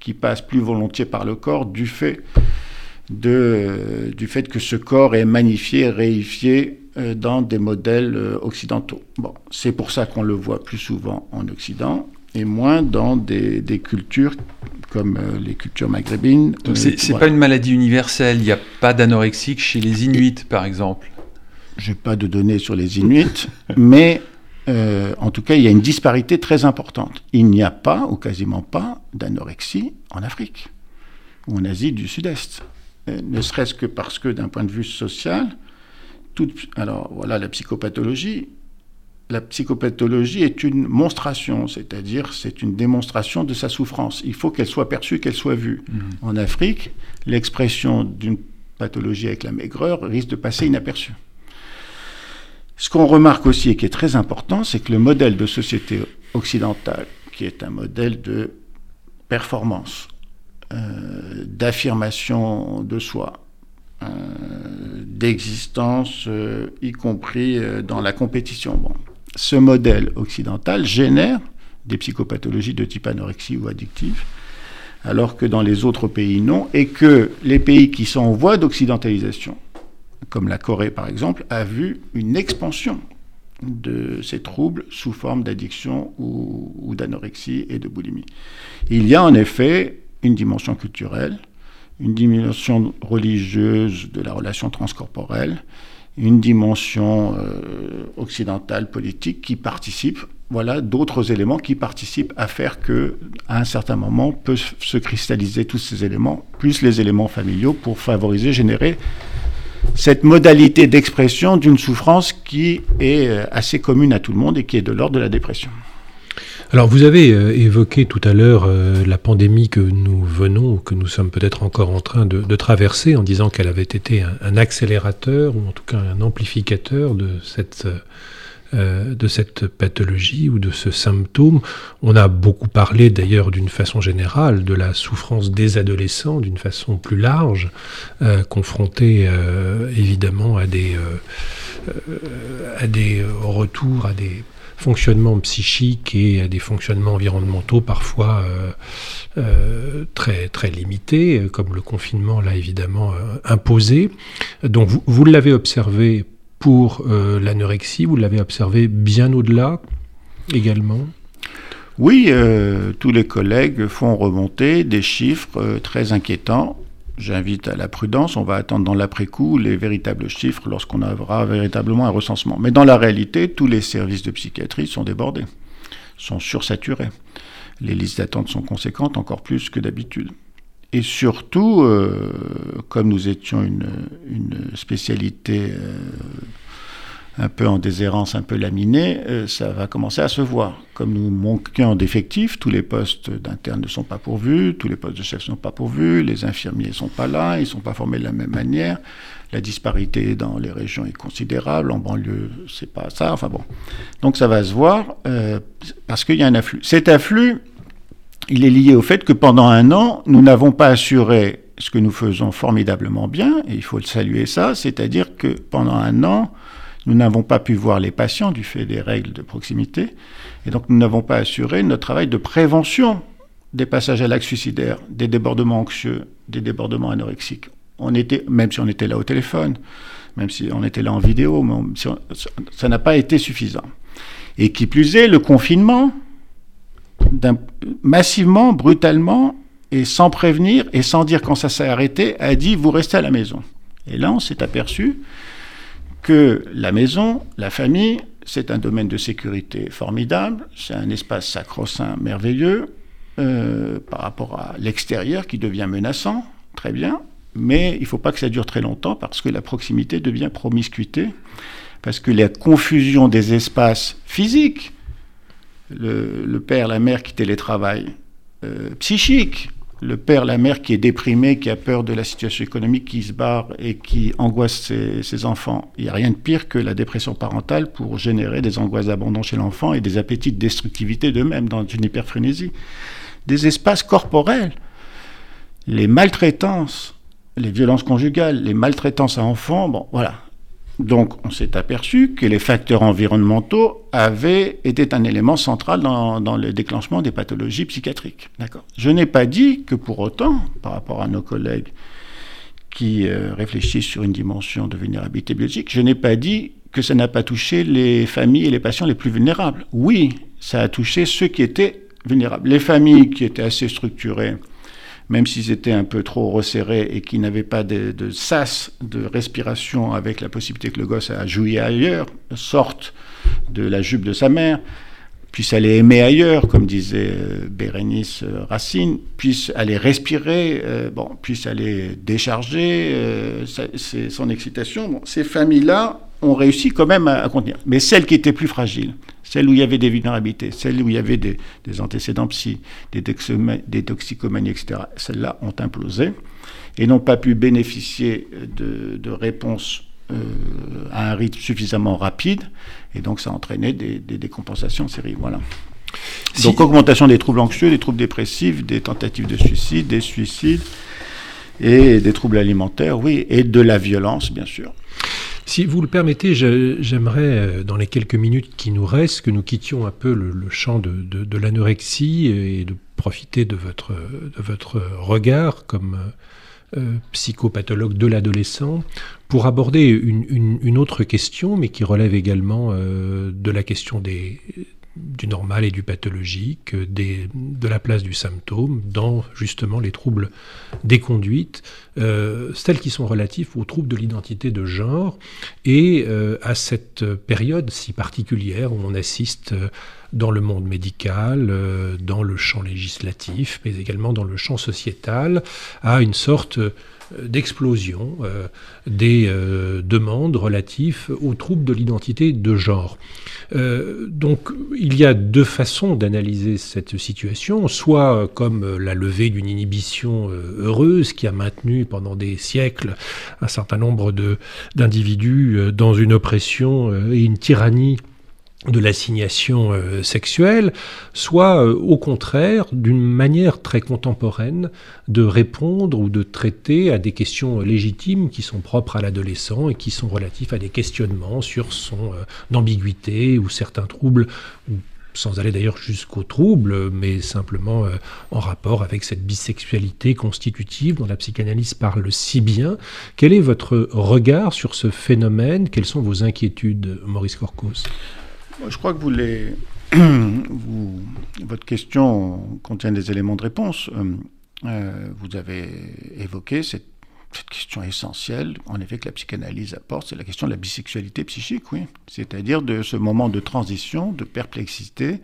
qui passe plus volontiers par le corps du fait que ce corps est magnifié, réifié euh, dans des modèles euh, occidentaux. C'est pour ça qu'on le voit plus souvent en Occident et moins dans des, des cultures comme euh, les cultures maghrébines. Donc c'est n'est pas une maladie universelle, il n'y a pas d'anorexique chez les Inuits par exemple Je n'ai pas de données sur les Inuits, (laughs) mais en tout cas il y a une disparité très importante. Il n'y a pas ou quasiment pas d'anorexie en Afrique ou en Asie du Sud-Est. Euh, ne serait-ce que parce que d'un point de vue social, alors voilà la psychopathologie. La psychopathologie est une monstration, c'est-à-dire c'est une démonstration de sa souffrance. Il faut qu'elle soit perçue, qu'elle soit vue. Mmh. En Afrique, l'expression d'une pathologie avec la maigreur risque de passer inaperçue. Ce qu'on remarque aussi et qui est très important, c'est que le modèle de société occidentale, qui est un modèle de performance, euh, d'affirmation de soi, euh, d'existence, euh, y compris dans la compétition. Bon. Ce modèle occidental génère des psychopathologies de type anorexie ou addictive, alors que dans les autres pays non, et que les pays qui sont en voie d'occidentalisation, comme la Corée par exemple, a vu une expansion de ces troubles sous forme d'addiction ou, ou d'anorexie et de boulimie. Il y a en effet une dimension culturelle, une dimension religieuse de la relation transcorporelle, une dimension euh, occidentale politique qui participe, voilà, d'autres éléments qui participent à faire que, à un certain moment, peuvent se cristalliser tous ces éléments, plus les éléments familiaux, pour favoriser, générer cette modalité d'expression d'une souffrance qui est euh, assez commune à tout le monde et qui est de l'ordre de la dépression. Alors vous avez euh, évoqué tout à l'heure euh, la pandémie que nous venons, que nous sommes peut-être encore en train de, traverser, en disant qu'elle avait été un, accélérateur, ou en tout cas un amplificateur de cette, euh, de cette pathologie ou de ce symptôme. On a beaucoup parlé d'ailleurs d'une façon générale de la souffrance des adolescents, d'une façon plus large, confrontés évidemment à des, à des retours, à des fonctionnement psychique et des fonctionnements environnementaux parfois euh, euh, très, limités, comme le confinement l'a évidemment euh, imposé. Donc vous, vous l'avez observé pour l'anorexie, vous l'avez observé bien au-delà également? Oui, tous les collègues font remonter des chiffres très inquiétants J'invite à la prudence, on va attendre dans l'après-coup les véritables chiffres lorsqu'on aura véritablement un recensement. Mais dans la réalité, tous les services de psychiatrie sont débordés, sont sursaturés. Les listes d'attente sont conséquentes, encore plus que d'habitude. Et surtout, euh, comme nous étions une, spécialité euh, un peu en déshérence, un peu laminée, euh, ça va commencer à se voir. Comme nous manquons d'effectifs, tous les postes d'internes ne sont pas pourvus, tous les postes de chef ne sont pas pourvus, les infirmiers ne sont pas là, ils ne sont pas formés de la même manière. La disparité dans les régions est considérable, en banlieue, c'est pas ça. Enfin bon. Donc ça va se voir parce qu'il y a un afflux. Cet afflux, il est lié au fait que pendant un an, nous n'avons pas assuré ce que nous faisons formidablement bien, et il faut le saluer ça, c'est-à-dire que pendant un an, nous n'avons pas pu voir les patients du fait des règles de proximité, et donc nous n'avons pas assuré notre travail de prévention des passages à l'acte suicidaire, des débordements anxieux, des débordements anorexiques. On était, même si on était là au téléphone, même si on était là en vidéo, ça n'a pas été suffisant. Et qui plus est, le confinement, massivement, brutalement, et sans prévenir et sans dire quand ça s'est arrêté, a dit vous restez à la maison. Et là, on s'est aperçu que la maison, la famille, c'est un domaine de sécurité formidable, c'est un espace sacro-saint merveilleux euh, par rapport à l'extérieur qui devient menaçant, très bien, mais il ne faut pas que ça dure très longtemps parce que la proximité devient promiscuité, parce que la confusion des espaces physiques, le, père, la mère qui télétravaille, euh, psychique, le père, la mère qui est déprimé, qui a peur de la situation économique, qui se barre et qui angoisse ses, enfants. Il n'y a rien de pire que la dépression parentale pour générer des angoisses d'abandon chez l'enfant et des appétits de destructivité d'eux-mêmes dans une hyperfrénésie. Des espaces corporels, les maltraitances, les violences conjugales, les maltraitances à enfants, bon, voilà. Donc on s'est aperçu que les facteurs environnementaux avaient été un élément central dans, le déclenchement des pathologies psychiatriques. D'accord. Je n'ai pas dit que pour autant, par rapport à nos collègues qui euh, réfléchissent sur une dimension de vulnérabilité biologique, je n'ai pas dit que ça n'a pas touché les familles et les patients les plus vulnérables. Oui, ça a touché ceux qui étaient vulnérables. Les familles qui étaient assez structurées, même s'ils étaient un peu trop resserrés et qu'ils n'avaient pas de, sas de respiration avec la possibilité que le gosse a joué ailleurs, sorte de la jupe de sa mère, puisse aller aimer ailleurs, comme disait euh, Bérénice euh, Racine, puisse aller respirer, euh, bon, puisse aller décharger son excitation. ces familles-là ont réussi quand même à, contenir. Mais celles qui étaient plus fragiles, celles où il y avait des vulnérabilités, celles où il y avait des, antécédents psy, des, des toxicomanies, etc., celles-là ont implosé et n'ont pas pu bénéficier de, réponses euh, à un rythme suffisamment rapide, et donc ça a entraîné des, décompensations en série. Voilà. Donc augmentation des troubles anxieux, des troubles dépressifs, des tentatives de suicide, des suicides et des troubles alimentaires, oui, et de la violence, bien sûr. Si vous le permettez, j'aimerais, euh, dans les quelques minutes qui nous restent, que nous quittions un peu le, champ de, l'anorexie et de profiter de votre, de votre regard comme euh, psychopathologue de l'adolescent pour aborder une, autre question, mais qui relève également euh, de la question des, du normal et du pathologique, des, de la place du symptôme dans justement les troubles des conduites, euh, celles qui sont relatives aux troubles de l'identité de genre et euh, à cette période si particulière où on assiste euh, dans le monde médical, dans le champ législatif, mais également dans le champ sociétal, à une sorte d'explosion des demandes relatives aux troubles de l'identité de genre. Euh, donc il y a deux façons d'analyser cette situation, soit comme la levée d'une inhibition euh, heureuse qui a maintenu pendant des siècles un certain nombre d'individus euh, dans une oppression et une tyrannie de l'assignation euh, sexuelle, soit euh, au contraire d'une manière très contemporaine de répondre ou de traiter à des questions légitimes qui sont propres à l'adolescent et qui sont relatifs à des questionnements sur son euh, ambiguïté ou certains troubles sans aller d'ailleurs jusqu'aux troubles, mais simplement en rapport avec cette bisexualité constitutive dont la psychanalyse parle si bien. Quel est votre regard sur ce phénomène? Quelles sont vos inquiétudes, Maurice Corcos? Je crois que (clears throat) votre question contient des éléments de réponse. Euh, euh, vous avez évoqué cette, question essentielle, en effet, que la psychanalyse apporte, c'est la question de la bisexualité psychique, oui. C'est-à-dire de ce moment de transition, de perplexité,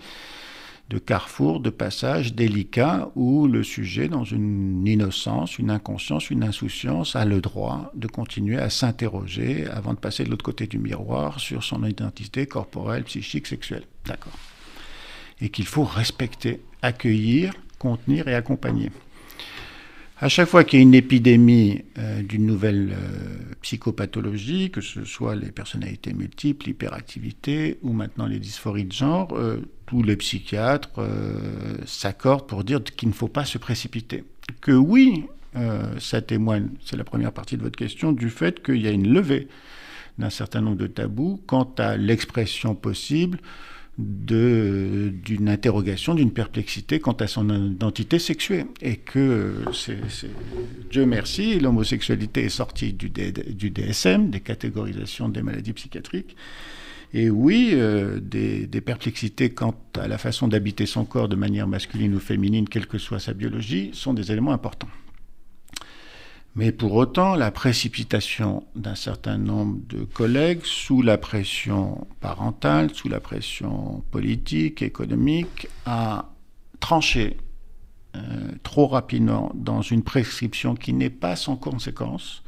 de carrefour, de passage délicat où le sujet, dans une innocence, une inconscience, une insouciance, a le droit de continuer à s'interroger avant de passer de l'autre côté du miroir sur son identité corporelle, psychique, sexuelle. D'accord. Et qu'il faut respecter, accueillir, contenir et accompagner. À chaque fois qu'il y a une épidémie euh, d'une nouvelle euh, psychopathologie, que ce soit les personnalités multiples, l'hyperactivité ou maintenant les dysphories de genre, euh, tous les psychiatres s'accordent pour dire qu'il ne faut pas se précipiter. Que oui, ça témoigne, c'est la première partie de votre question, du fait qu'il y a une levée d'un certain nombre de tabous quant à l'expression possible d'une interrogation, d'une perplexité quant à son identité sexuée. Et que, Dieu merci, l'homosexualité est sortie du, DSM, des catégorisations des maladies psychiatriques. Et oui, euh, des, perplexités quant à la façon d'habiter son corps de manière masculine ou féminine, quelle que soit sa biologie, sont des éléments importants. Mais pour autant, la précipitation d'un certain nombre de collègues sous la pression parentale, sous la pression politique, économique, a tranché euh, trop rapidement dans une prescription qui n'est pas sans conséquence,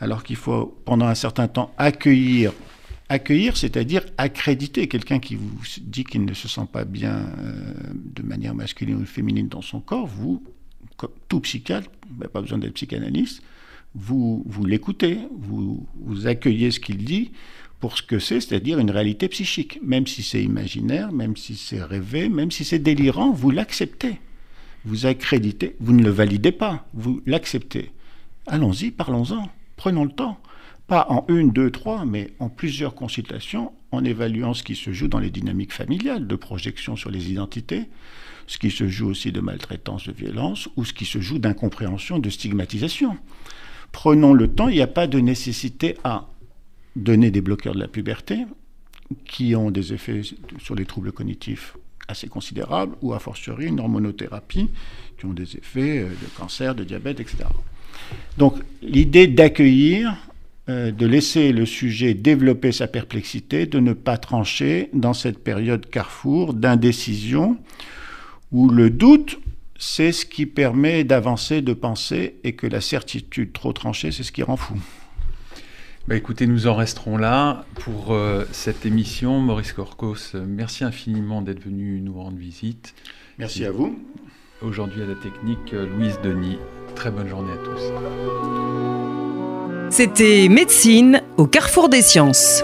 alors qu'il faut pendant un certain temps accueillir, accueillir, c'est-à-dire accréditer quelqu'un qui vous dit qu'il ne se sent pas bien euh, de manière masculine ou féminine dans son corps, vous tout psychiatre, pas besoin d'être psychanalyste, vous, vous l'écoutez, vous, vous accueillez ce qu'il dit pour ce que c'est, c'est-à-dire une réalité psychique. Même si c'est imaginaire, même si c'est rêvé, même si c'est délirant, vous l'acceptez. Vous accréditez, vous ne le validez pas, vous l'acceptez. Allons-y, parlons-en, prenons le temps. Pas en une, deux, trois, mais en plusieurs consultations, en évaluant ce qui se joue dans les dynamiques familiales, de projection sur les identités, ce qui se joue aussi de maltraitance, de violence, ou ce qui se joue d'incompréhension, de stigmatisation. Prenons le temps, il n'y a pas de nécessité à donner des bloqueurs de la puberté, qui ont des effets sur les troubles cognitifs assez considérables, ou a fortiori une hormonothérapie, qui ont des effets euh, de cancer, de diabète, etc. Donc l'idée d'accueillir, euh, de laisser le sujet développer sa perplexité, de ne pas trancher dans cette période carrefour d'indécision où le doute, c'est ce qui permet d'avancer, de penser, et que la certitude trop tranchée, c'est ce qui rend fou. Bah écoutez, nous en resterons là pour euh, cette émission. Maurice Corcos, merci infiniment d'être venu nous rendre visite. Merci à vous. Aujourd'hui à la technique, Louise Denis. Très bonne journée à tous. C'était Médecine au carrefour des sciences.